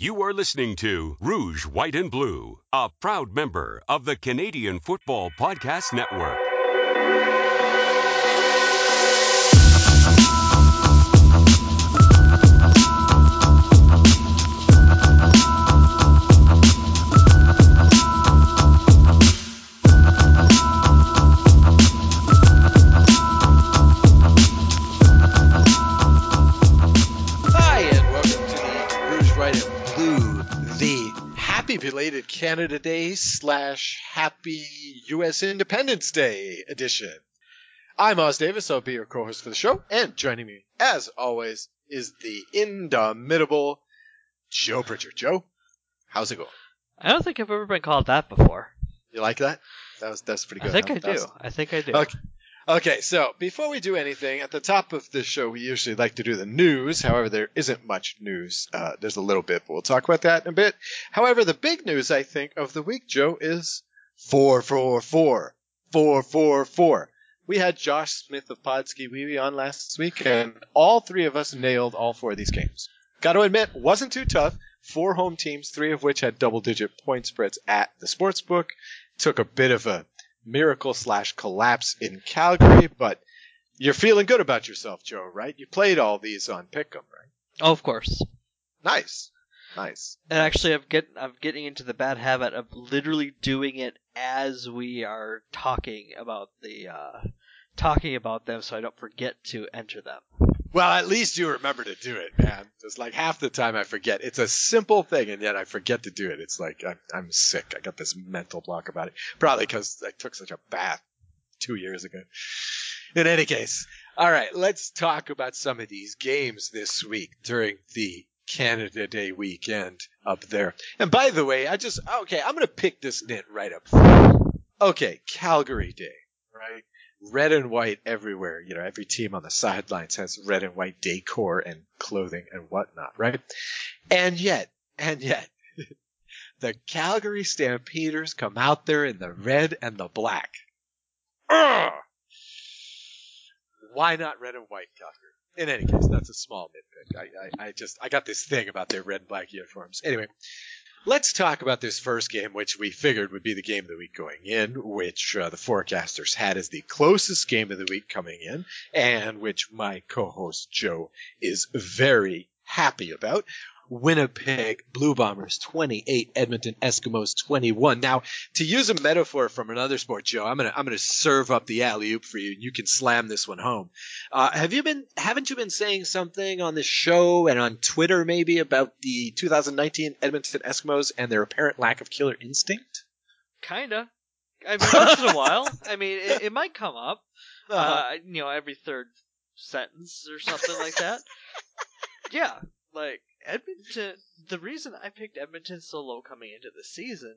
You are listening to Rouge, White, and Blue, a proud member of the Canadian Football Podcast Network. Canada Day slash Happy U.S. Independence Day edition. I'm Os Davis. I'll be your co-host for the show, and joining me, as always, is the indomitable Joe Pritchard. Joe, how's it going? I don't think I've ever been called that before. You like that? That was that's pretty good. I think huh? I That do. was- I think I do. Okay. Okay, so before we do anything, at the top of the show, we usually like to do the news. However, there isn't much news. Uh, there's a little bit, but we'll talk about that in a bit. However, the big news, I think, of the week, Joe, is 444. 444. We had Josh Smith of Podski Wee on last week, and all three of us nailed all four of these games. Got to admit, wasn't too tough. Four home teams, three of which had double digit point spreads at the sports book. Took a bit of a miracle slash collapse in Calgary, but you're feeling good about yourself, Joe, right? You played all these on Pick'em, right? Oh, of course. Nice, nice. And actually, I'm getting I'm getting into the bad habit of literally doing it as we are talking about the uh, talking about them, so I don't forget to enter them. Well, at least you remember to do it, man. It's like half the time I forget. It's a simple thing, and yet I forget to do it. It's like I'm, I'm sick. I got this mental block about it. Probably because I took such a bath two years ago. In any case, all right, let's talk about some of these games this week during the Canada Day weekend up there. And by the way, I just okay, I'm gonna pick this knit right up. Okay, Calgary Day, right? Red and white everywhere. You know, every team on the sidelines has red and white decor and clothing and whatnot, right? And yet, and yet, the Calgary Stampeders come out there in the red and the black. Ugh! Why not red and white, Calgary? In any case, that's a small nitpick. I, I, I just, I got this thing about their red and black uniforms. Anyway, Let's talk about this first game, which we figured would be the game of the week going in, which uh, the forecasters had as the closest game of the week coming in, and which my co-host Joe is very happy about. Winnipeg Blue Bombers 28, Edmonton Eskimos 21. Now, to use a metaphor from another sport, Joe, I'm gonna I'm gonna serve up the alley oop for you, and you can slam this one home. Uh, have you been haven't you been saying something on this show and on Twitter maybe about the 2019 Edmonton Eskimos and their apparent lack of killer instinct? Kinda. I mean, once in a while. I mean, it, it might come up. Uh, you know, every third sentence or something like that. Yeah, like Edmonton. The reason I picked Edmonton so low coming into the season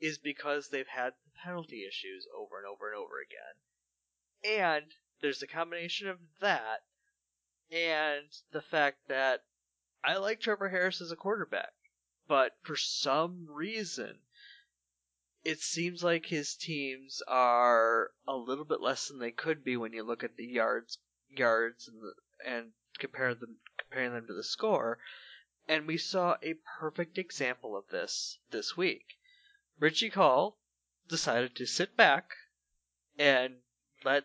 is because they've had the penalty issues over and over and over again, and there's a combination of that and the fact that I like Trevor Harris as a quarterback, but for some reason. It seems like his teams are a little bit less than they could be when you look at the yards, yards, and the, and compare them comparing them to the score, and we saw a perfect example of this this week. Richie Hall decided to sit back and let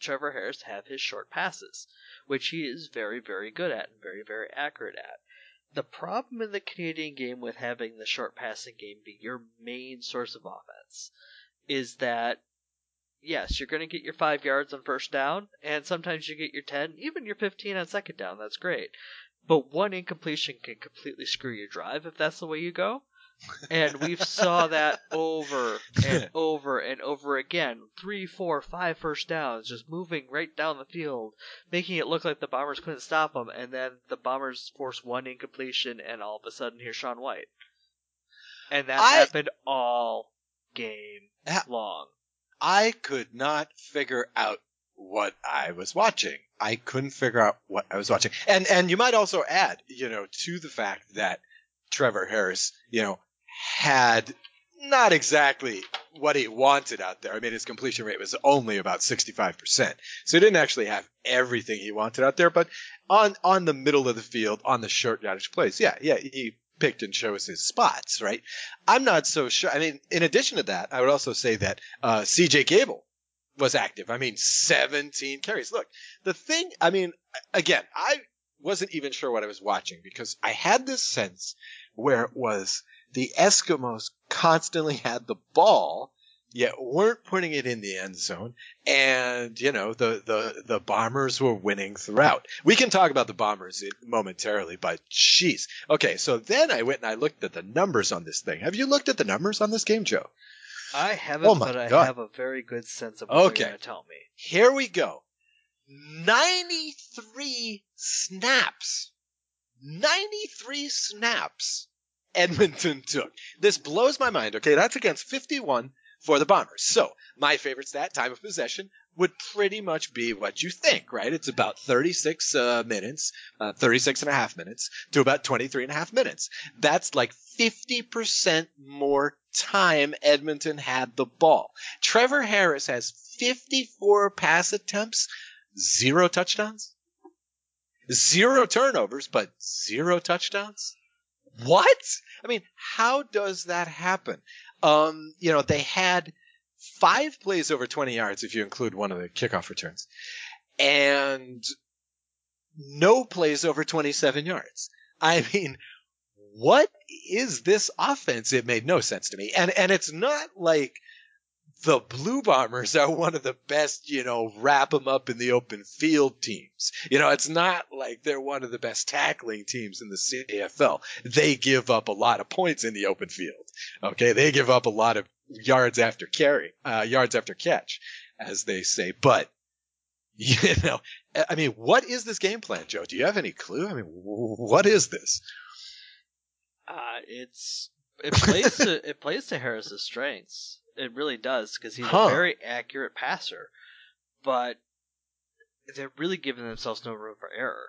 Trevor Harris have his short passes, which he is very, very good at and very, very accurate at. The problem in the Canadian game with having the short passing game be your main source of offense is that yes, you're going to get your five yards on first down, and sometimes you get your 10, even your 15 on second down. That's great. But one incompletion can completely screw your drive if that's the way you go. And we've saw that over and over and over again. Three, four, five first downs, just moving right down the field, making it look like the Bombers couldn't stop them, and then the Bombers force one incompletion, and all of a sudden here's Sean Whyte. And that I- happened all game long. I could not figure out what I was watching. I couldn't figure out what I was watching. And and you might also add, you know, to the fact that Trevor Harris, you know, had not exactly what he wanted out there. I mean, his completion rate was only about 65%. So he didn't actually have everything he wanted out there, but on on the middle of the field, on the short yardage plays, yeah, yeah, he picked and chose his spots, right? I'm not so sure. I mean, in addition to that, I would also say that uh, CJ Gable was active. I mean, 17 carries. Look, the thing, I mean, again, I wasn't even sure what I was watching because I had this sense where it was the Eskimos constantly had the ball yet weren't putting it in the end zone. And, you know, the, the, the bombers were winning throughout. We can talk about the bombers momentarily, but jeez. Okay. So then I went and I looked at the numbers on this thing. Have you looked at the numbers on this game, Joe? I haven't, Oh but I God. have a very good sense of what Okay. you're going to tell me. Here we go. 93 snaps. 93 snaps Edmonton took. This blows my mind. Okay, that's against 51 for the Bombers. So, my favorite stat, time of possession, would pretty much be what you think, right? It's about 36 uh, minutes, uh, 36 and a half minutes to about 23 and a half minutes. That's like 50% more time Edmonton had the ball. Trevor Harris has 54 pass attempts, zero touchdowns, zero turnovers, but zero touchdowns. What? I mean, how does that happen? Um, you know, they had five plays over 20 yards if you include one of the kickoff returns, and no plays over 27 yards. I mean, what is this offense? It made no sense to me. And and it's not like the Blue Bombers are one of the best, you know, wrap them up in the open field teams. You know, it's not like they're one of the best tackling teams in the CFL. They give up a lot of points in the open field. Okay, they give up a lot of yards after carry, uh, yards after catch, as they say. But you know, I mean, what is this game plan, Joe? Do you have any clue? I mean, what is this? Uh, it's it plays to it plays to Harris's strengths. It really does because he's Huh. a very accurate passer, but they're really giving themselves no room for error.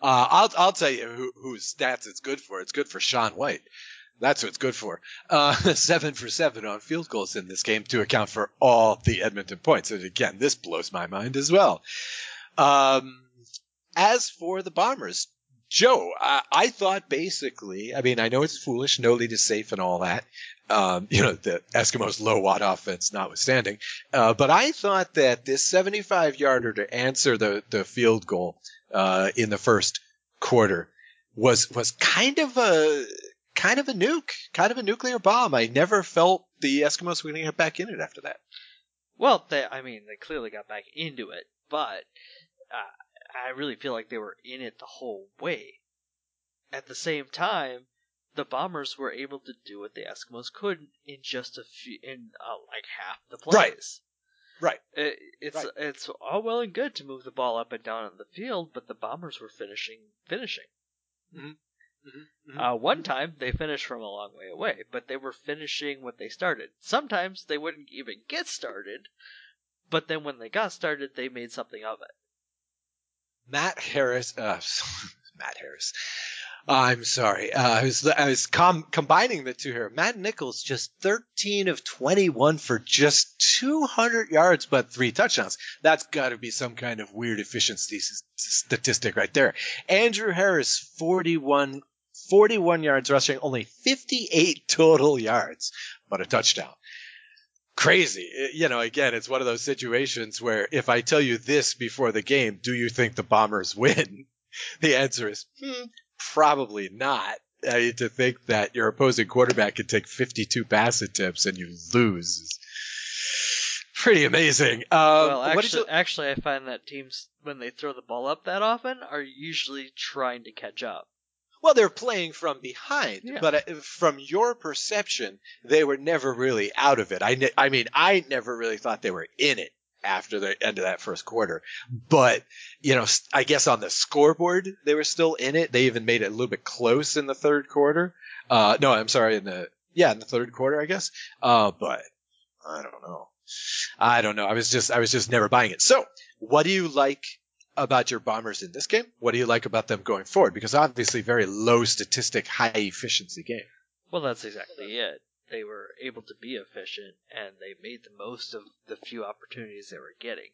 Uh, I'll I'll tell you who, whose stats it's good for. It's good for Sean Whyte. That's what it's good for. Uh, seven for seven on field goals in this game to account for all the Edmonton points. And again, this blows my mind as well. Um, as for the Bombers, Joe, I, I thought basically, I mean, I know it's foolish, no lead is safe and all that. Um, you know, the Eskimos low watt offense notwithstanding. Uh, but I thought that this 75 yarder to answer the, the field goal, uh, in the first quarter was, was kind of a, kind of a nuke, kind of a nuclear bomb. I never felt the Eskimos were going to get back in it after that. Well, they I mean they clearly got back into it, but uh, I really feel like they were in it the whole way. At the same time, the bombers were able to do what the Eskimos couldn't in just a few in uh, like half the Right. plays. Right. It, it's Right. it's all well and good to move the ball up and down on the field, but the bombers were finishing finishing. Mhm. Uh, one time they finished from a long way away, but they were finishing what they started. Sometimes they wouldn't even get started, but then when they got started, they made something of it. Matt Harris, uh, Matt Harris. I'm sorry. Uh, I was I was com- combining the two here. Matt Nichols just 13 of 21 for just 200 yards, but three touchdowns. That's got to be some kind of weird efficiency statistic right there. Andrew Harris 41 41 yards rushing, only 58 total yards, but a touchdown. Crazy. You know, again, it's one of those situations where if I tell you this before the game, do you think the Bombers win? The answer is hmm, probably not. I mean, to think that your opposing quarterback could take 52 pass attempts and you lose is pretty amazing. Um, well, did you- actually, actually, I find that teams when they throw the ball up that often are usually trying to catch up. Well, they're playing from behind, Yeah. but uh, from your perception, they were never really out of it. I, ne- I mean, I never really thought they were in it after the end of that first quarter. But, you know, I guess on the scoreboard, they were still in it. They even made it a little bit close in the third quarter. Uh, no, I'm sorry, in the, yeah, in the third quarter, I guess. Uh, but I don't know. I don't know. I was just, I was just never buying it. So, what do you like about your bombers in this game? What do you like about them going forward? Because obviously, very low statistic, high efficiency game. Well, that's exactly it. They were able to be efficient and they made the most of the few opportunities they were getting.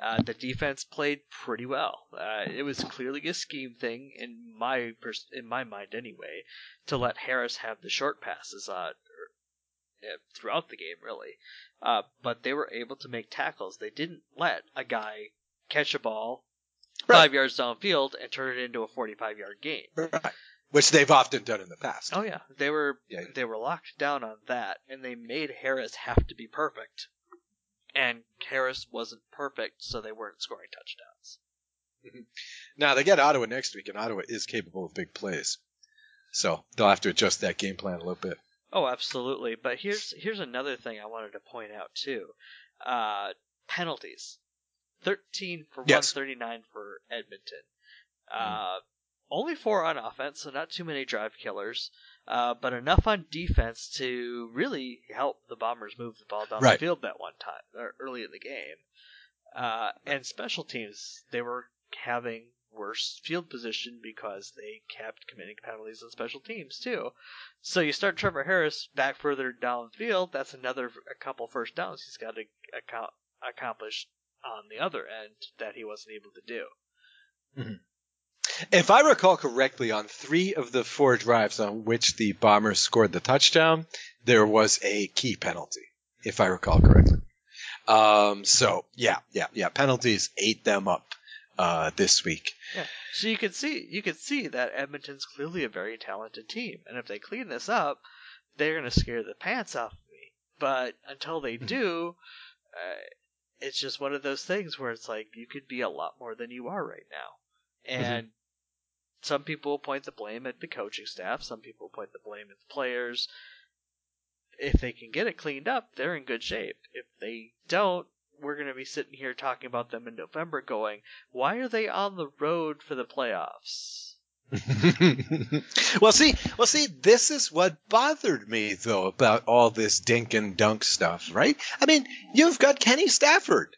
Uh, the defense played pretty well. Uh, it was clearly a scheme thing in my pers- in my mind anyway, to let Harris have the short passes uh, throughout the game, really. Uh, but they were able to make tackles. They didn't let a guy catch a ball Right. five yards downfield and turn it into a 45 yard gain. Right. Which they've often done in the past. Oh yeah, they were Yeah. they were locked down on that, and they made Harris have to be perfect. And Harris wasn't perfect, so they weren't scoring touchdowns. Now they get Ottawa next week, and Ottawa is capable of big plays. So they'll have to adjust that game plan a little bit. Oh, absolutely. But here's here's another thing I wanted to point out too. Uh, penalties. 13 for Yes. 139 for Edmonton. Uh, only four on offense, so not too many drive killers, uh, but enough on defense to really help the Bombers move the ball down Right. the field that one time, or early in the game. Uh, and special teams, they were having worse field position because they kept committing penalties on special teams too. So you start Trevor Harris back further down the field. That's another a couple first downs he's got to accomplish on the other end that he wasn't able to do. If I recall correctly, on three of the four drives on which the Bombers scored the touchdown, there was a key penalty, if I recall correctly. Um, so yeah, yeah, yeah. Penalties ate them up uh, this week. Yeah. So you can see you could see that Edmonton's clearly a very talented team, and if they clean this up, they're going to scare the pants off of me. But until they do, uh, it's just one of those things where it's like you could be a lot more than you are right now, and some people point the blame at the coaching staff, some people point the blame at the players. If they can get it cleaned up, they're in good shape. If they don't, we're going to be sitting here talking about them in November going, why are they on the road for the playoffs? well, see, well, see, this is what bothered me though about all this dink and dunk stuff, right? I mean, you've got Kenny Stafford.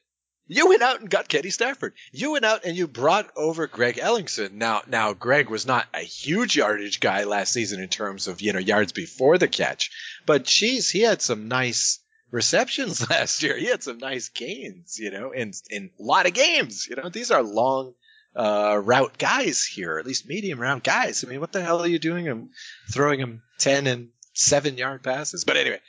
You went out and got Kenny Stafford. You went out and you brought over Greg Ellingson. Now, now Greg was not a huge yardage guy last season in terms of you know yards before the catch, but geez, he had some nice receptions last year. He had some nice gains, you know, in in a lot of games. You know, these are long uh, route guys here, at least medium route guys. I mean, what the hell are you doing? I'm throwing him 10 and 7 yard passes. But anyway,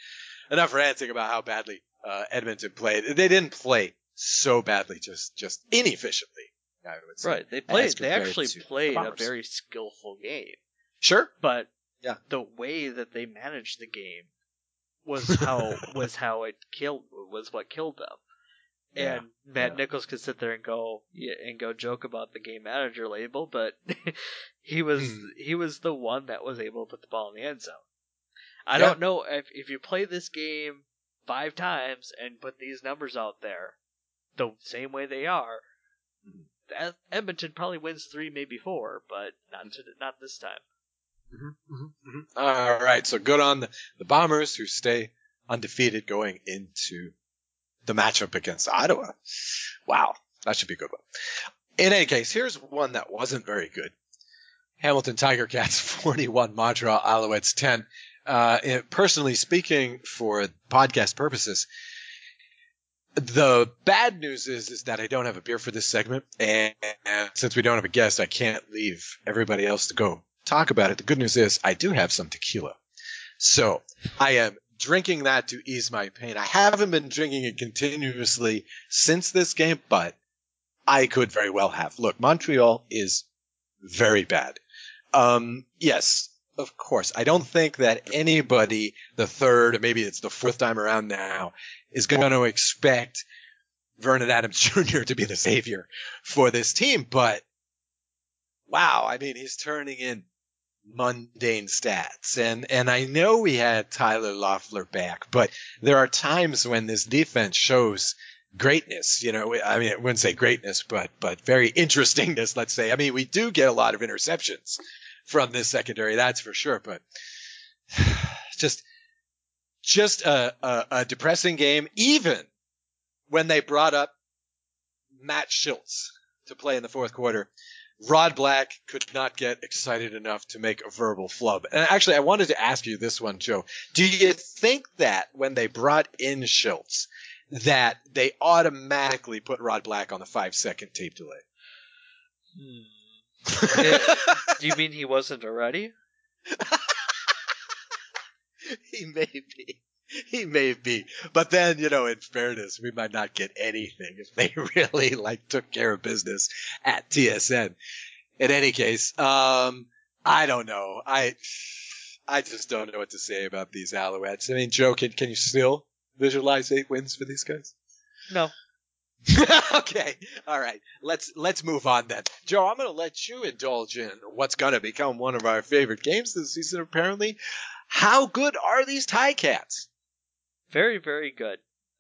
enough ranting about how badly uh, Edmonton played. They didn't play so badly, just just inefficiently. I would say. Right. They played. They actually the played a very skillful game, Sure. but Yeah. the way that they managed the game was how was how it killed was what killed them. Yeah, And Matt yeah. Nichols could sit there and go yeah, and go joke about the game manager label, but he was Hmm. he was the one that was able to put the ball in the end zone. I don't know if if you play this game five times and put these numbers out there the same way they are, Mhm. Edmonton probably wins three, maybe four, but not to, not this time. All right, so good on the, the Bombers who stay undefeated going into the matchup against Ottawa. Wow, that should be a good one. In any case, here's one that wasn't very good. Hamilton Tiger Cats 41, Montreal Alouettes 10. Uh, it- personally speaking, for podcast purposes, the bad news is is that I don't have a beer for this segment, and, and since we don't have a guest, I can't leave everybody else to go talk about it. The good news is I do have some tequila, so I am drinking that to ease my pain. I haven't been drinking it continuously since this game, but I could very well have. Look, Montreal is very bad. Um, yes, of course. I don't think that anybody, the third, or maybe it's the fourth time around now, is going to expect Vernon Adams Jr. to be the savior for this team. But wow, I mean, he's turning in mundane stats. And, and I know we had Tyler Loeffler back, but there are times when this defense shows greatness. You know, I mean, I wouldn't say greatness, but, but very interestingness, let's say. I mean, we do get a lot of interceptions from this secondary, that's for sure, but just, just a, a, a depressing game, even when they brought up Matt Shiltz to play in the fourth quarter. Rod Black could not get excited enough to make a verbal flub. And actually, I wanted to ask you this one, Joe. Do you think that when they brought in Shiltz, that they automatically put Rod Black on the five second tape delay. Hmm. Do you mean he wasn't already? he may be. He may be. But then, you know, in fairness, we might not get anything if they really like took care of business at TSN. In any case, um, I don't know. I I just don't know what to say about these Alouettes. I mean, Joe, can can you still visualize eight wins for these guys? No. okay. All right. Let's let's move on then. Joe, I'm going to let you indulge in what's going to become one of our favorite games this season apparently. How good are these Tie Cats? Very, very good.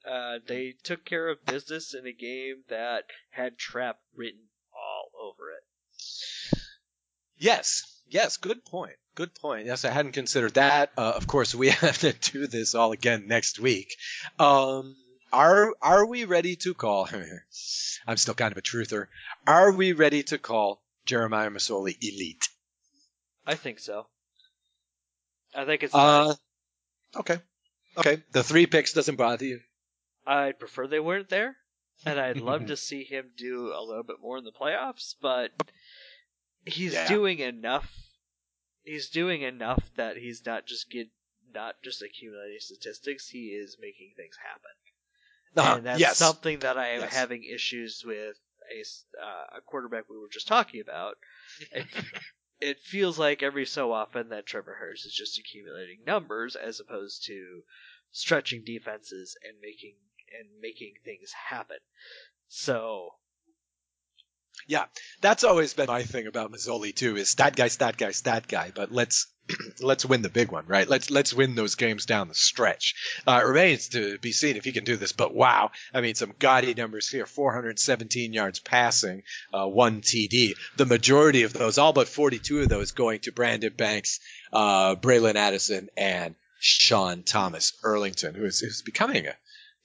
Uh, they took care of business in a game that had trap written all over it. Yes. Yes, good point. Good point. Yes, I hadn't considered that. Uh, of course, we have to do this all again next week. Um, are are we ready to call? I'm still kind of a truther. Are we ready to call Jeremiah Masoli elite? I think so. I think it's. Uh, okay. Okay. The three picks doesn't bother you. I'd prefer they weren't there, and I'd love to see him do a little bit more in the playoffs. But he's Yeah. doing enough. He's doing enough that he's not just get not just accumulating statistics. He is making things happen. Uh, and that's yes. something that I am Yes. having issues with a, uh, a quarterback we were just talking about. It, it feels like every so often that Trevor Harris is just accumulating numbers as opposed to stretching defenses and making and making things happen. So Yeah, that's always been my thing about Masoli too. Is stat guy, stat guy, stat guy. But let's let's win the big one, right? Let's let's win those games down the stretch. Uh, it remains to be seen if he can do this. But wow, I mean, some gaudy numbers here: 417 yards passing, uh, one TD. The majority of those, all but 42 of those, going to Brandon Banks, uh, Braylon Addison, and Sean Thomas Erlington, who is who's becoming a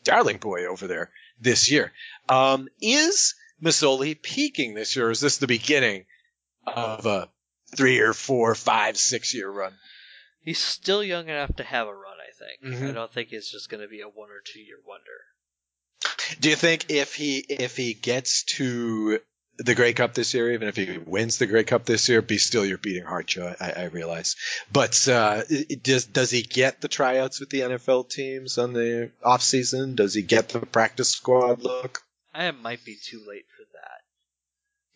darling boy over there this year. Um, is Masoli peaking this year? Or is this the beginning of a three or four, five, six year run? he's still young enough to have a run. I think. Mhm. I don't think it's just going to be a one or two year wonder. Do you think if he if he gets to the Grey Cup this year, even if he wins the Grey Cup this year, be still your beating heart, Joe. I, I realize, but uh, does does he get the tryouts with the NFL teams on the off season? Does he get the practice squad look? I might be too late for that.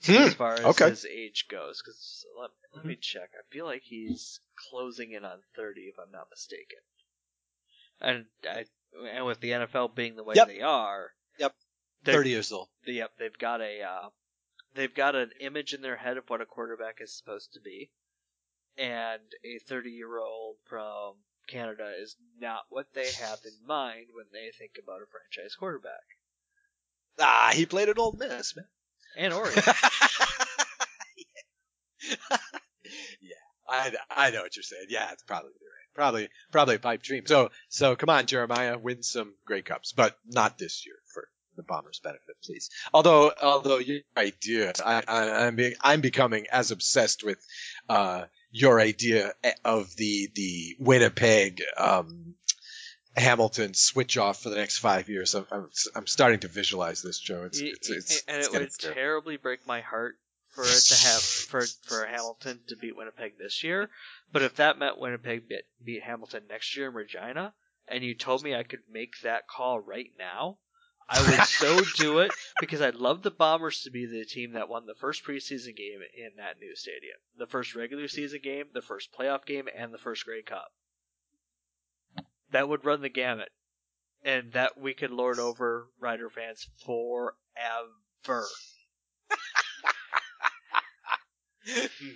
Hmm. as far as okay. his age goes. Because let, let me check. I feel like he's closing in on thirty, if I'm not mistaken. And I, and with the NFL being the way Yep. they are, Yep. Thirty years old. Yep, they've got a uh, they've got an image in their head of what a quarterback is supposed to be, and a 30 year old from Canada is not what they have in mind when they think about a franchise quarterback. Ah, he played at Ole Miss, man. And Oregon. yeah, I, I know what you're saying. Yeah, it's probably right. Probably probably a pipe dream. So so come on, Jeremiah, win some Grey Cups, but not this year for the Bombers' benefit, please. Although although your idea, I, I I'm be, I'm becoming as obsessed with uh your idea of the the Winnipeg um Hamilton switch off for the next five years. I'm, I'm, I'm starting to visualize this, Joe. It's, it's, it's, and it would scary. terribly break my heart for it to have for for Hamilton to beat Winnipeg this year. But if that meant Winnipeg beat, beat Hamilton next year in Regina, and you told me I could make that call right now, I would so do it because I'd love the Bombers to be the team that won the first preseason game in that new stadium, the first regular season game, the first playoff game, and the first Grey Cup. That would run the gamut, and that we could lord over Rider fans forever.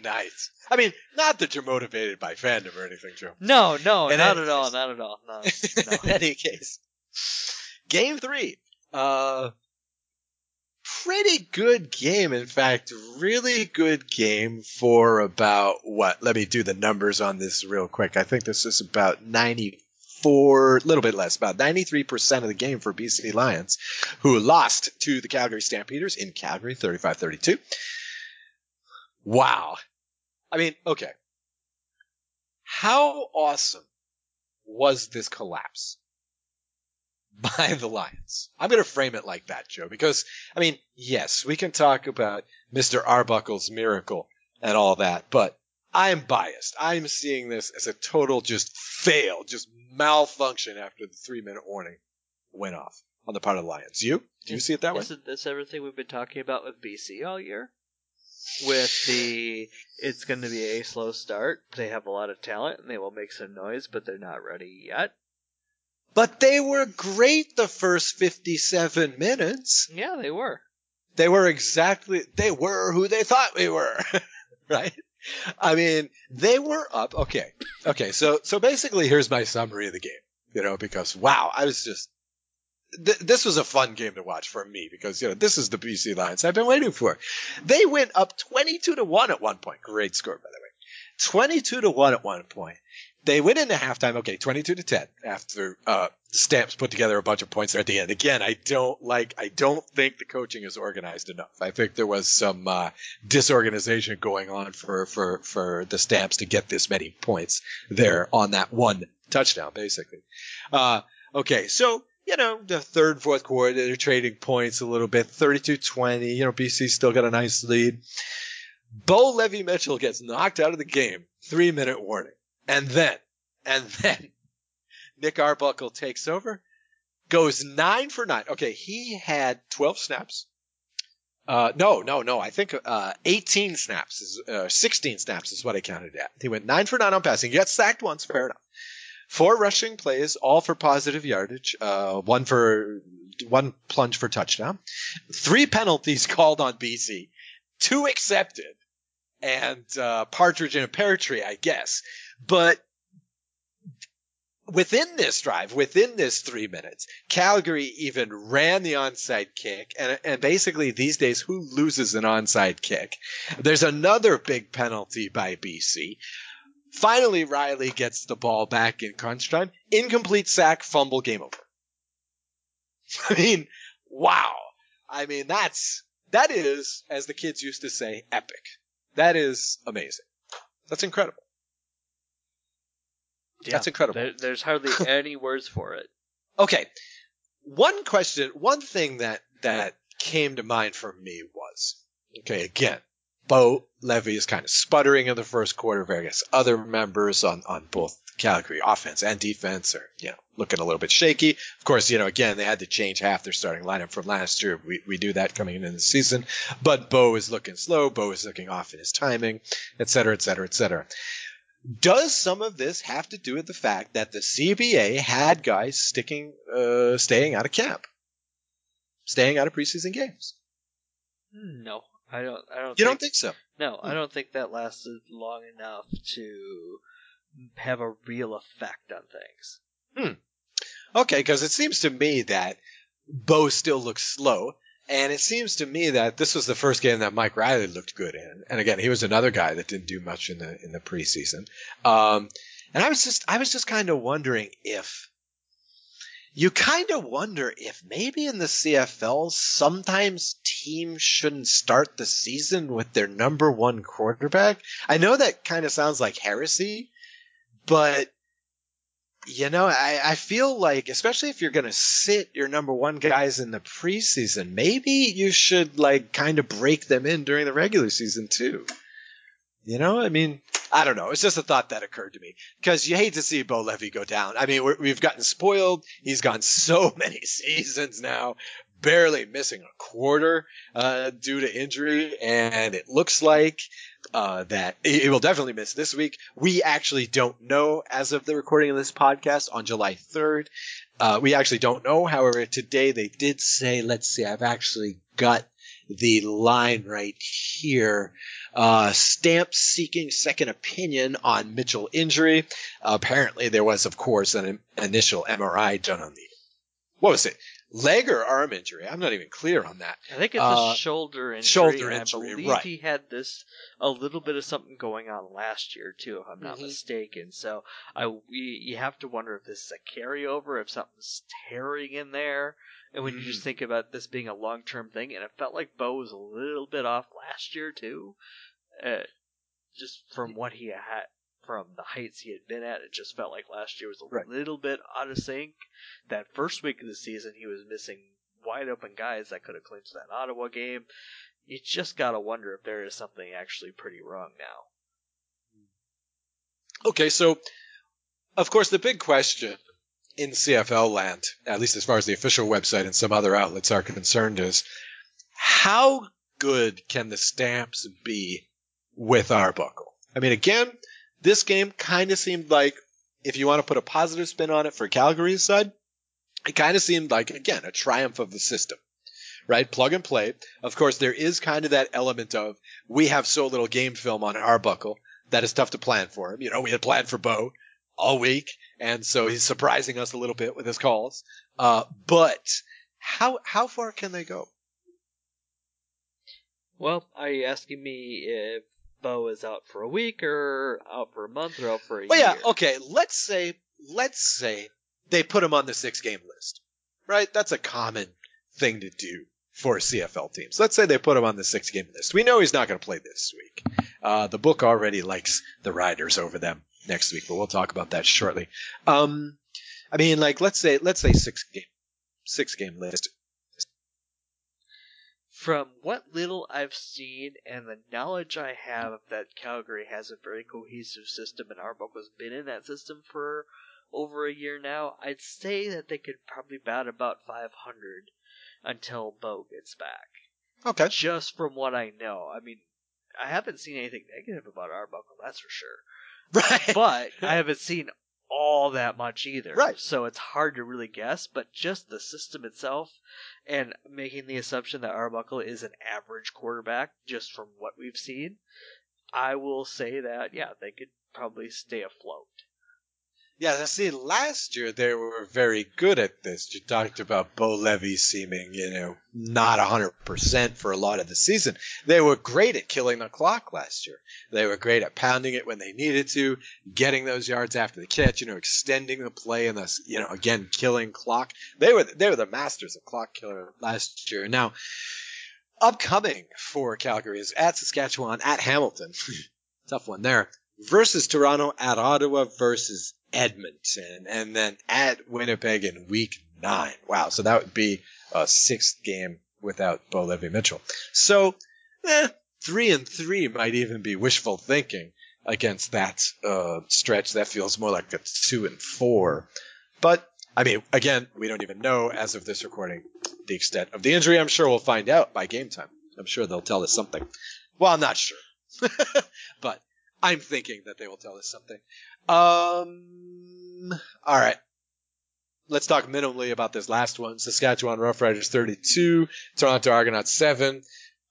nice. I mean, not that you're motivated by fandom or anything, Joe. No, no, In not at all, case. not at all. No, In any case, game three. Uh, pretty good game. In fact, really good game for about what? Let me do the numbers on this real quick. I think this is about 94, a little bit less, about 93% of the game for BC Lions, who lost to the Calgary Stampeders in Calgary 35 32. Wow. I mean, okay. How awesome was this collapse? by the Lions. I'm going to frame it like that, Joe, because, I mean, yes, we can talk about Mr. Arbuckle's miracle and all that, but I'm biased. I'm seeing this as a total just fail, just malfunction after the three minute warning went off on the part of the Lions. You? Do you see it that way? Isn't this everything we've been talking about with BC all year? With the, it's going to be a slow start. They have a lot of talent and they will make some noise, but they're not ready yet. But they were great the first 57 minutes. Yeah, they were. They were exactly, they were who they thought we were. right? I mean, they were up. Okay. Okay. So, so basically here's my summary of the game, you know, because wow, I was just, th- this was a fun game to watch for me because, you know, this is the BC Lions I've been waiting for. They went up 22 to 1 at one point. Great score, by the way. 22 to 1 at one point. They went into halftime, okay, 22 to 10 after, uh, Stamps put together a bunch of points there at the end. Again, I don't like, I don't think the coaching is organized enough. I think there was some, uh, disorganization going on for, for, for the Stamps to get this many points there on that one touchdown, basically. Uh, okay, so, you know, the third, fourth quarter, they're trading points a little bit, 32-20, you know, BC still got a nice lead. Bo Levi Mitchell gets knocked out of the game, three minute warning. And then, and then Nick Arbuckle takes over, goes nine for nine. Okay, he had 12 snaps. Uh, no, no, no. I think, uh, 18 snaps is, uh, 16 snaps is what I counted at. He went nine for nine on passing. He got sacked once, fair enough. Four rushing plays, all for positive yardage. Uh, one for, one plunge for touchdown. Three penalties called on BC. Two accepted. And, uh, partridge in a pear tree, I guess. But within this drive, within this three minutes, Calgary even ran the onside kick. And, and basically these days, who loses an onside kick? There's another big penalty by BC. Finally, Reilly gets the ball back in crunch time. Incomplete sack, fumble, game over. I mean, wow. I mean, that's, that is, as the kids used to say, epic. That is amazing. That's incredible. That's incredible. There, there's hardly any words for it. Okay. One question, one thing that, that came to mind for me was, okay, again, Bo Levi is kind of sputtering in the first quarter. Various other members on, on both Calgary offense and defense are, you know, looking a little bit shaky. Of course, you know, again, they had to change half their starting lineup from last year. We, we do that coming into the season, but Bo is looking slow. Bo is looking off in his timing, et cetera, et cetera, et cetera. Does some of this have to do with the fact that the CBA had guys sticking, uh, staying out of camp, staying out of preseason games? No, I don't. I don't. You think, don't think so? No, I don't think that lasted long enough to have a real effect on things. Okay, because it seems to me that Bo still looks slow, and it seems to me that this was the first game that Mike Reilly looked good in. And again, he was another guy that didn't do much in the in the preseason. Um, and I was just I was just kind of wondering if you kind of wonder if maybe in the CFL sometimes teams shouldn't start the season with their number one quarterback. I know that kind of sounds like heresy, but you know, I, I feel like, especially if you're going to sit your number one guys in the preseason, maybe you should like kind of break them in during the regular season too. You know, I mean, I don't know. It's just a thought that occurred to me because you hate to see Bo Levi go down. I mean, we're, we've gotten spoiled. He's gone so many seasons now, barely missing a quarter uh, due to injury, and it looks like uh, that it, will definitely miss this week. We actually don't know as of the recording of this podcast on July 3rd. Uh, we actually don't know. However, today they did say, let's see, I've actually got the line right here. Uh, Stamp seeking second opinion on Mitchell injury. apparently there was, of course, an initial MRI done on the, what was it? Leg or arm injury? I'm not even clear on that. I think it's Uh, a shoulder injury. shoulder injury, I believe right. he had this a little bit of something going on last year too, if I'm not Mhm. mistaken. So I we, you have to wonder if this is a carryover, if something's tearing in there. And when you just Mm. think about this being a long term thing, and it felt like Bo was a little bit off last year too, uh, just from what he had from the heights he had been at. It just felt like last year was a Right. little bit out of sync. That first week of the season, he was missing wide open guys that could have clinched that Ottawa game. You just gotta wonder if there is something actually pretty wrong now. Okay, so of course the big question in CFL land, at least as far as the official website and some other outlets are concerned, is how good can the Stamps be with Arbuckle? I mean, again, this game kind of seemed like, if you want to put a positive spin on it for Calgary's side, it kind of seemed like, again, a triumph of the system. Right? Plug and play. Of course, there is kind of that element of we have so little game film on our Arbuckle that is tough to plan for him. You know, we had planned for Bo all week, and so he's surprising us a little bit with his calls. Uh, but how how far can they go? Well, are you asking me if Bo is out for a week or out for a month or out for a Well, year? yeah, okay. Let's say let's say they put him on the six game list, right? That's a common thing to do for CFL teams. Let's say they put him on the six game list. We know he's not going to play this week. Uh, the book already likes the Riders over them next week, but we'll talk about that shortly. Um, I mean, like let's say let's say six game six game list. From what little I've seen and the knowledge I have that Calgary has a very cohesive system and Arbuckle's been in that system for over a year now, I'd say that they could probably bat about 500 until Bo gets back. Okay. Just from what I know. I mean, I haven't seen anything negative about Arbuckle, that's for sure. Right. But I haven't seen all that much either. Right. So it's hard to really guess, but just the system itself and making the assumption that Arbuckle is an average quarterback just from what we've seen, I will say that yeah, they could probably stay afloat. Yeah, see, last year they were very good at this. You talked about Bo Levi seeming, you know, not 100% for a lot of the season. They were great at killing the clock last year. They were great at pounding it when they needed to, getting those yards after the catch, you know, extending the play and thus, you know, again, killing clock. They were, they were the masters of clock killer last year. Now, upcoming for Calgary is at Saskatchewan, at Hamilton. Tough one there. Versus Toronto, at Ottawa, versus Edmonton, and then at Winnipeg in week nine. Wow. So that would be a sixth game without Bo Levi Mitchell. So, eh, three and three might even be wishful thinking against that uh, stretch. That feels more like a two and four. But, I mean, again, we don't even know as of this recording the extent of the injury. I'm sure we'll find out by game time. I'm sure they'll tell us something. Well, I'm not sure. but I'm thinking that they will tell us something. Um, all right. Let's talk minimally about this last one. Saskatchewan Roughriders 32, Toronto Argonauts 7.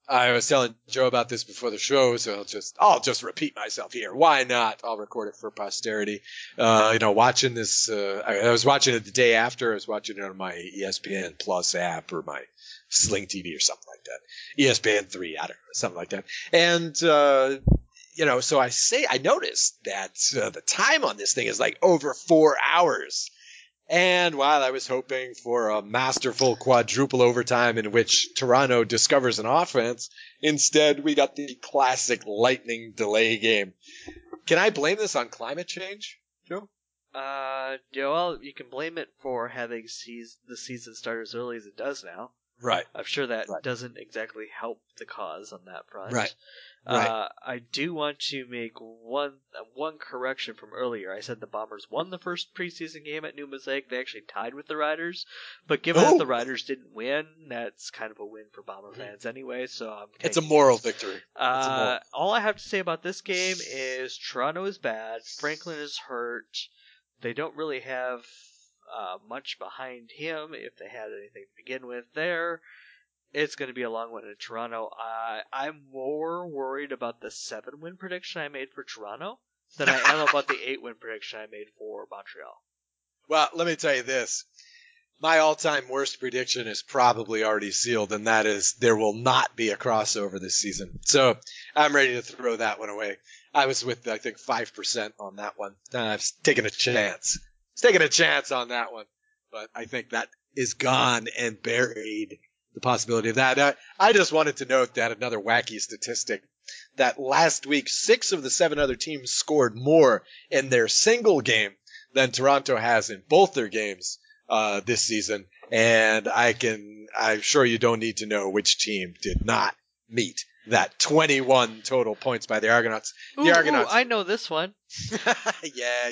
I was telling Joe about this before the show, so I'll just I'll just repeat myself here. Why not? I'll record it for posterity. Uh, you know, watching this, uh, I, I was watching it the day after. I was watching it on my ESPN Plus app or my Sling TV or something like that. ESPN three, I don't know, something like that. And uh, you know, so I say I noticed that uh, the time on this thing is like over four hours. And while I was hoping for a masterful quadruple overtime in which Toronto discovers an offense, instead we got the classic lightning delay game. Can I blame this on climate change, Joe? Uh, you can blame it for having the season start as early as it does now. Right. I'm sure that Right. doesn't exactly help the cause on that front. Right. Right. Uh, I do want to make one uh, one correction from earlier. I said the Bombers won the first preseason game at New Mosaic. They actually tied with the Riders, but given Oh. that the Riders didn't win, that's kind of a win for Bomber fans anyway. So I'm It's a moral victory. It's a uh, moral. all I have to say about this game is Toronto is bad. Franklin is hurt. They don't really have uh, much behind him if they had anything to begin with there. It's going to be a long one in Toronto. I'm more worried about the seven win prediction I made for Toronto than I am about the eight win prediction I made for Montreal. Well, let me tell you this. My all-time worst prediction is probably already sealed, and that is there will not be a crossover this season. So I'm ready to throw that one away. I was with, I think, 5% on that one. I've taken a chance. Taking a chance on that one. But I think that is gone and buried, the possibility of that. I just wanted to note that another wacky statistic that last week six of the seven other teams scored more in their single game than Toronto has in both their games uh, this season, and I can I'm sure you don't need to know which team did not meet that 21 total points by the Argonauts. Ooh, the ooh, Argonauts. I know this one. yeah,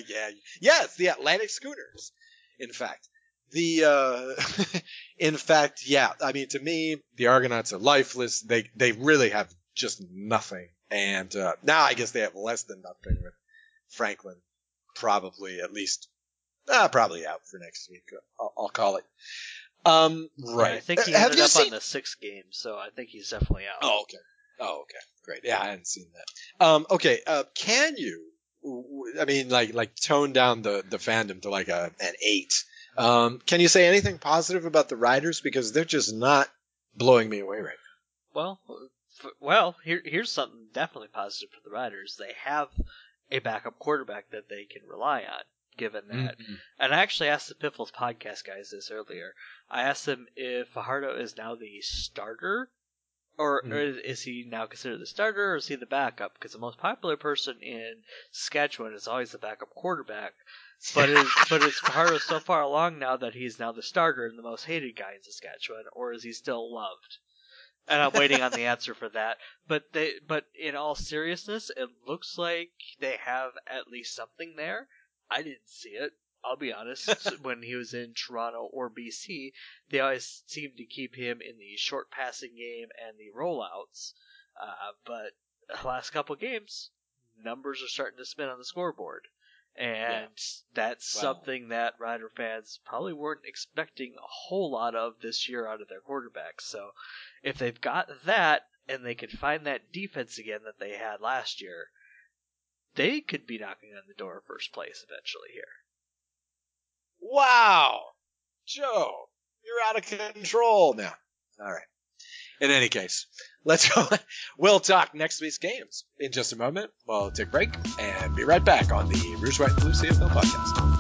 yeah. It's the Atlantic Schooners. In fact, the uh, in fact, yeah. I mean, to me, the Argonauts are lifeless. They they really have just nothing. And uh, now I guess they have less than nothing with Franklin, probably at least, uh, probably out for next week. I'll, I'll call it. Um, right. I think he Uh, have ended up seen? on the sixth game, so I think he's definitely out. Oh, okay. Oh, okay. Great. Yeah, I hadn't seen that. Um, okay. Uh, can you? I mean, like, like tone down the the fandom to like a an eight. Um, can you say anything positive about the Riders because they're just not blowing me away right now? Well, f- well, here here's something definitely positive for the Riders. They have a backup quarterback that they can rely on. Given that, and I actually asked the Piffles podcast guys this earlier. I asked them if Fajardo is now the starter, or, Mhm. or is, is he now considered the starter, or is he the backup? Because the most popular person in Saskatchewan is always the backup quarterback. But is but is Fajardo so far along now that he's now the starter and the most hated guy in Saskatchewan, or is he still loved? And I'm waiting on the answer for that. But they but in all seriousness, it looks like they have at least something there. I didn't see it. I'll be honest. when he was in Toronto or BC, they always seemed to keep him in the short passing game and the rollouts. Uh, but the last couple games, numbers are starting to spin on the scoreboard. And that's Wow. something that Rider fans probably weren't expecting a whole lot of this year out of their quarterbacks. So if they've got that and they can find that defense again that they had last year, they could be knocking on the door first place eventually here. Wow, Joe, you're out of control now. All right. In any case, let's go. We'll talk next week's games in just a moment. We'll take a break and be right back on the Rouge White Blue CFL podcast.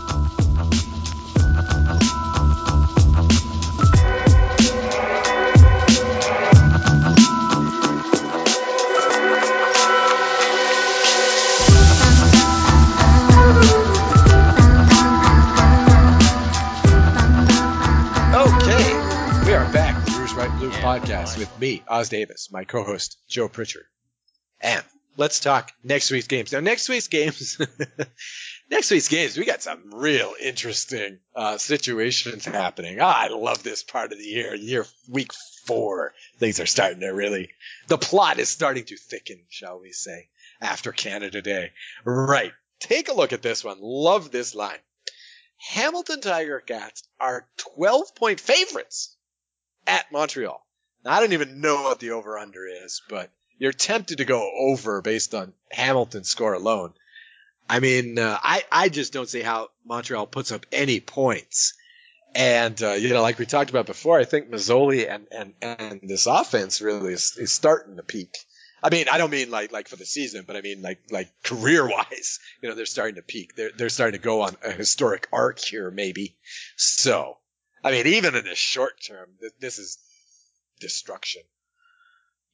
Podcast with me, Os Davis, my co-host Joe Pritchard, and let's talk next week's games. Now, next week's games, next week's games, we got some real interesting uh, situations happening. Ah, I love this part of the year. Year week four, things are starting to really. The plot is starting to thicken, shall we say, after Canada Day. Right. Take a look at this one. Love this line. Hamilton Tiger Cats are 12 point favorites at Montreal. I don't even know what the over under is, but you're tempted to go over based on Hamilton's score alone. I mean, uh, I, I just don't see how Montreal puts up any points. And, uh, you know, like we talked about before, I think Masoli and, and, and this offense really is, is starting to peak. I mean, I don't mean like, like for the season, but I mean like, like career wise, you know, they're starting to peak. They're, they're starting to go on a historic arc here, maybe. So, I mean, even in the short term, this is destruction.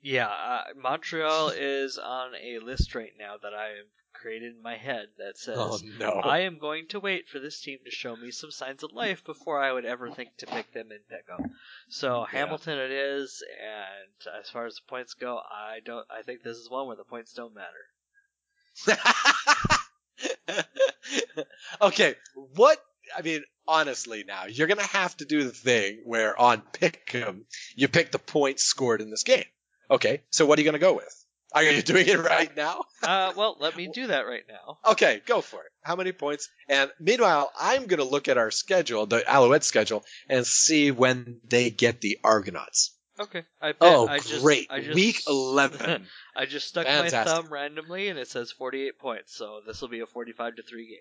Yeah, uh, Montreal is on a list right now that I have created in my head that says Oh no. I am going to wait for this team to show me some signs of life before I would ever think to pick them pick them. So Yeah. Hamilton it is, and as far as the points go, I don't. I think this is one where the points don't matter. okay, what I mean, honestly, now you're gonna have to do the thing where on Pick'em you pick the points scored in this game. Okay, so what are you gonna go with? Are you doing it right now? Uh, well, let me do that right now. Okay, go for it. How many points? And meanwhile, I'm gonna look at our schedule, the Alouette schedule, and see when they get the Argonauts. Okay. I bet Oh, I just, great! I just, Week eleven. I just stuck Fantastic. my thumb randomly, and it says 48 points. So this will be a 45 to three game.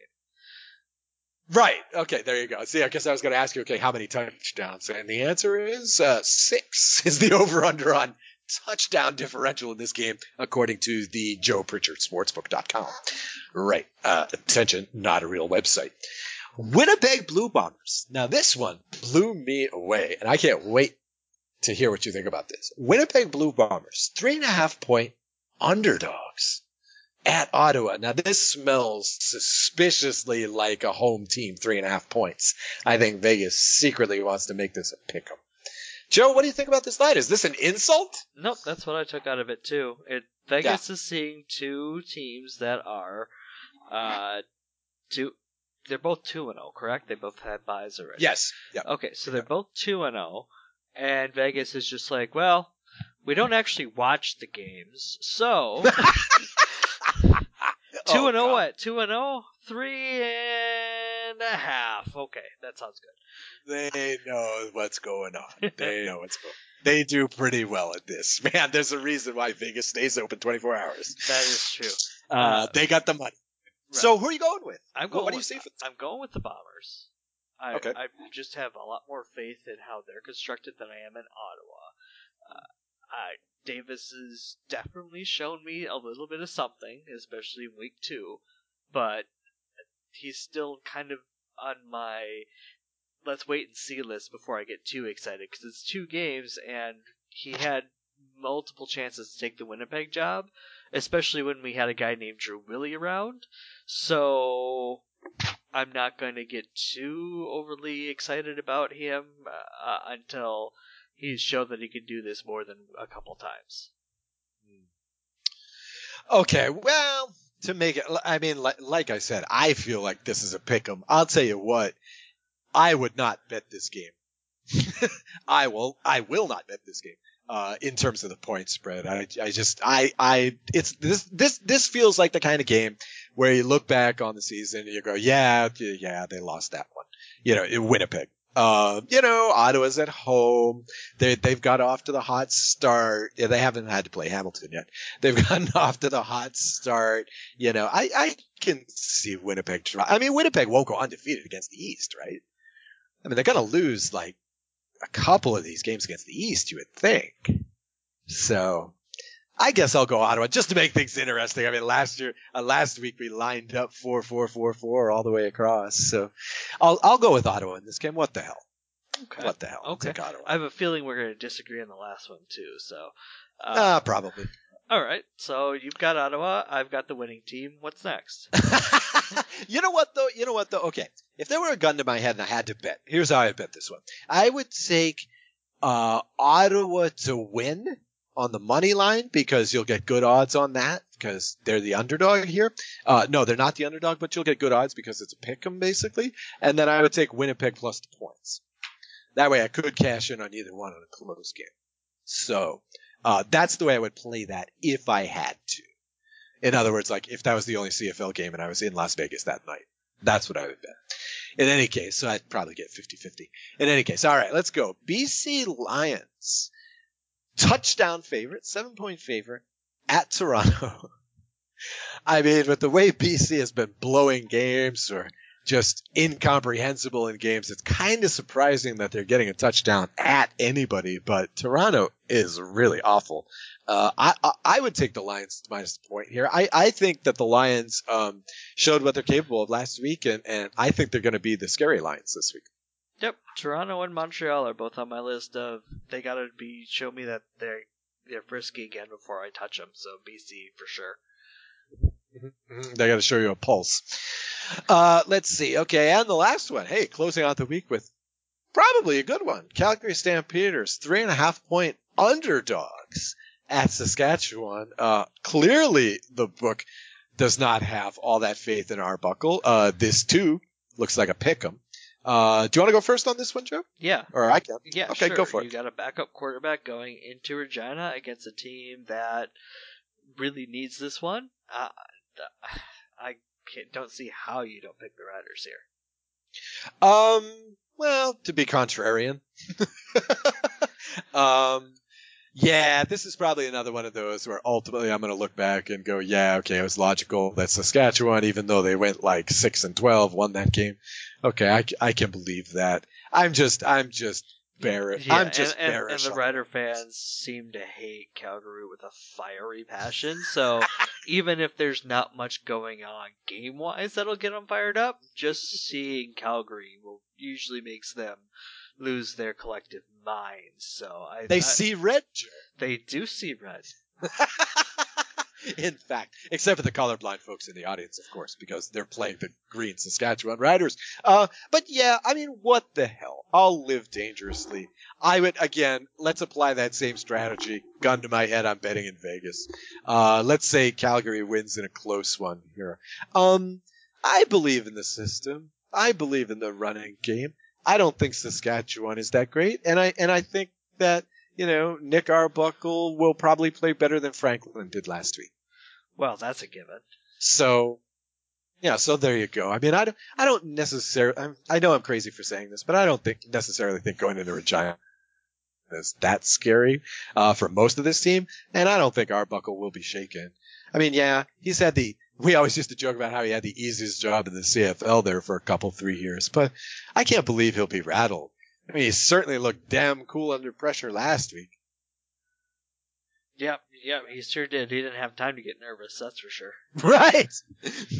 Right. Okay. There you go. See, I guess I was going to ask you, okay, how many touchdowns? And the answer is uh, six is the over/under on touchdown differential in this game, according to the Joe Pritchard Sportsbook.com. Right. Uh, attention, not a real website. Winnipeg Blue Bombers. Now this one blew me away, and I can't wait to hear what you think about this. Winnipeg Blue Bombers, three and a half point underdogs at Ottawa. Now this smells suspiciously like a home team three and a half points. I think Vegas secretly wants to make this a pick 'em. Joe, what do you think about this line? Is this an insult? Nope, that's what I took out of it too. It Vegas is seeing two teams that are uh two they're both two and zero, correct? They both had buys already. Yes. Yeah. Okay, so they're both two and zero, and Vegas is just like, well, we don't actually watch the games, so two Oh, and zero God. what? Two and zero, three and a half. Okay, that sounds good. They know what's going on. They know what's going. They do pretty well at this, man. There's a reason why Vegas stays open 24 hours. That is true. Uh, they got the money. So who are you going with? I'm What- going. what do you say for? I'm going with the Bombers. I, Okay. I just have a lot more faith in how they're constructed than I am in Ottawa. Uh, I, Davis has definitely shown me a little bit of something, especially in week two, but he's still kind of on my let's wait and see list before I get too excited because it's two games and he had multiple chances to take the Winnipeg job, especially when we had a guy named Drew Willy around. So I'm not going to get too overly excited about him uh, until he's shown that he can do this more than a couple times. Okay, well, to make it, I mean, like, like I said, I feel like this is a pick 'em. I'll tell you what, I would not bet this game. I will, I will not bet this game. Uh, in terms of the point spread, I, I just, I, I, it's this, this, this feels like the kind of game where you look back on the season and you go, yeah, yeah, they lost that one. You know, in Winnipeg. Uh, you know, Ottawa's at home. They, they've got off to the hot start. Yeah, they haven't had to play Hamilton yet. They've gotten off to the hot start. You know, I, I can see Winnipeg. I mean, Winnipeg won't go undefeated against the East, right? I mean, they're going to lose like a couple of these games against the East, you would think. So I guess I'll go Ottawa just to make things interesting. I mean, last year, uh, last week we lined up four, four, four, four all the way across. So I'll, I'll go with Ottawa in this game. What the hell? Okay. What the hell? Okay. Ottawa. I have a feeling we're going to disagree on the last one too. So, uh, Ah, probably. all right. So you've got Ottawa. I've got the winning team. What's next? you know what though? You know what though? Okay. If there were a gun to my head and I had to bet, here's how I bet this one. I would take uh, Ottawa to win on the money line because you'll get good odds on that because they're the underdog here. Uh, no, they're not the underdog, but you'll get good odds because it's a pick 'em basically. And then I would take Winnipeg plus the points. That way I could cash in on either one on a close game. So, uh, that's the way I would play that if I had to. In other words, like if that was the only CFL game and I was in Las Vegas that night, that's what I would bet. In any case, so I'd probably get 50-50. In any case, all right, let's go. BC Lions, touchdown favorite, seven point favorite at Toronto. I mean, with the way BC has been blowing games or just incomprehensible in games, it's kind of surprising that they're getting a touchdown at anybody, but Toronto is really awful. Uh, I, I, would take the Lions minus the point here. I, I think that the Lions, um, showed what they're capable of last week and, and I think they're going to be the scary Lions this week. Yep, Toronto and Montreal are both on my list of they gotta be show me that they're they're frisky again before I touch them. So BC for sure. They got to show you a pulse. Uh, let's see. Okay, and the last one. Hey, closing out the week with probably a good one. Calgary Stampeders, three and a half point underdogs at Saskatchewan. Uh, clearly, the book does not have all that faith in Arbuckle. Uh, this too looks like a pick 'em. Uh, do you want to go first on this one, Joe? Yeah, Or I can. yeah. Okay, sure. go for it. You got a backup quarterback going into Regina against a team that really needs this one. Uh, I can't, don't see how you don't pick the Riders here. Um, well, to be contrarian. um, yeah, this is probably another one of those where ultimately I'm going to look back and go, yeah, okay, it was logical that Saskatchewan, even though they went like 6 and 12, won that game. Okay, I can believe that. I'm just, I'm just bearish. Yeah, I'm just and, and, and the Rider fans seem to hate Calgary with a fiery passion. So even if there's not much going on game wise that'll get them fired up, just seeing Calgary will usually makes them lose their collective minds. So I They I- see red, they do see red. in fact, except for the colorblind folks in the audience, of course, because they're playing the green Saskatchewan Riders. Uh, but yeah, I mean, what the hell? I'll live dangerously. I would again. Let's apply that same strategy. Gun to my head, I'm betting in Vegas. Uh, let's say Calgary wins in a close one here. Um, I believe in the system. I believe in the running game. I don't think Saskatchewan is that great, and I and I think that you know Nick Arbuckle will probably play better than Franklin did last week. Well, that's a given. So, yeah, so there you go. I mean, I don't, I don't necessarily, I'm, I know I'm crazy for saying this, but I don't think necessarily think going into Regina is that scary uh, for most of this team, and I don't think Arbuckle will be shaken. I mean, yeah, he's had the. We always used to joke about how he had the easiest job in the CFL there for a couple, three years, but I can't believe he'll be rattled. I mean, he certainly looked damn cool under pressure last week. Yep, yep, he sure did. He didn't have time to get nervous, that's for sure. Right.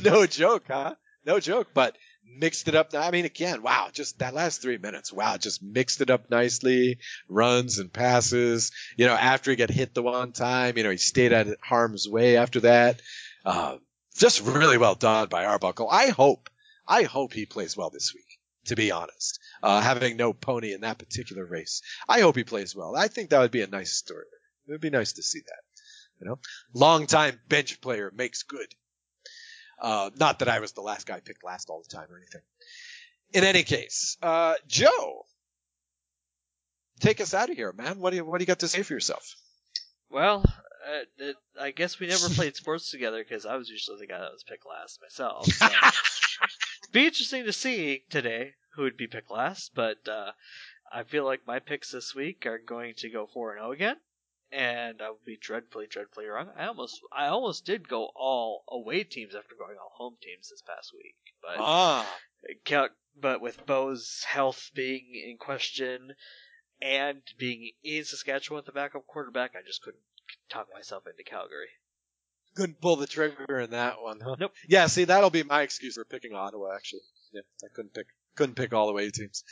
No joke, huh? No joke, but mixed it up. I mean, again, wow, just that last three minutes, wow, just mixed it up nicely. Runs and passes. You know, after he got hit the one time, you know, he stayed out of harm's way after that. Uh, just really well done by Arbuckle. I hope, I hope he plays well this week. To be honest, uh, having no pony in that particular race, I hope he plays well. I think that would be a nice story. It would be nice to see that. You know, long time bench player makes good. Uh, not that I was the last guy picked last all the time or anything. In any case, uh, Joe, take us out of here, man. What do you what do you got to say for yourself? Well, uh, it, I guess we never played sports together because I was usually the guy that was picked last myself. So. be interesting to see today who would be picked last, but uh, I feel like my picks this week are going to go four and zero again and I would be dreadfully, dreadfully wrong. I almost, I almost did go all away teams after going all home teams this past week, but Ah, but with Bo's health being in question and being in Saskatchewan with the backup quarterback, I just couldn't talk myself into Calgary. couldn't pull the trigger in that one, huh? Nope. Yeah, see, that'll be my excuse for picking Ottawa. Actually, yeah, I couldn't pick couldn't pick all the way teams.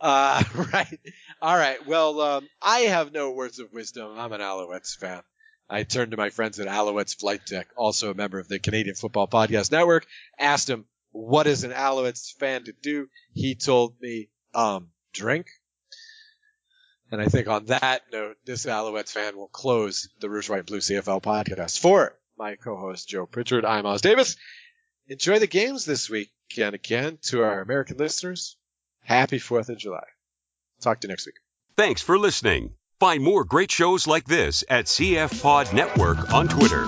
Uh, right. All right. Well, um, I have no words of wisdom. I'm an Alouettes fan. I turned to my friends at Alouettes Flight Deck, also a member of the Canadian Football Podcast Network, asked him, what is an Alouettes fan to do? He told me, um, drink. And I think on that note, this Alouettes fan will close the Rouge, White, Blue CFL podcast. For my co-host Joe Pritchard, I'm Os Davis. Enjoy the games this week, and again, to our American listeners, happy 4th of July. Talk to you next week. Thanks for listening. Find more great shows like this at CF Pod Network on Twitter.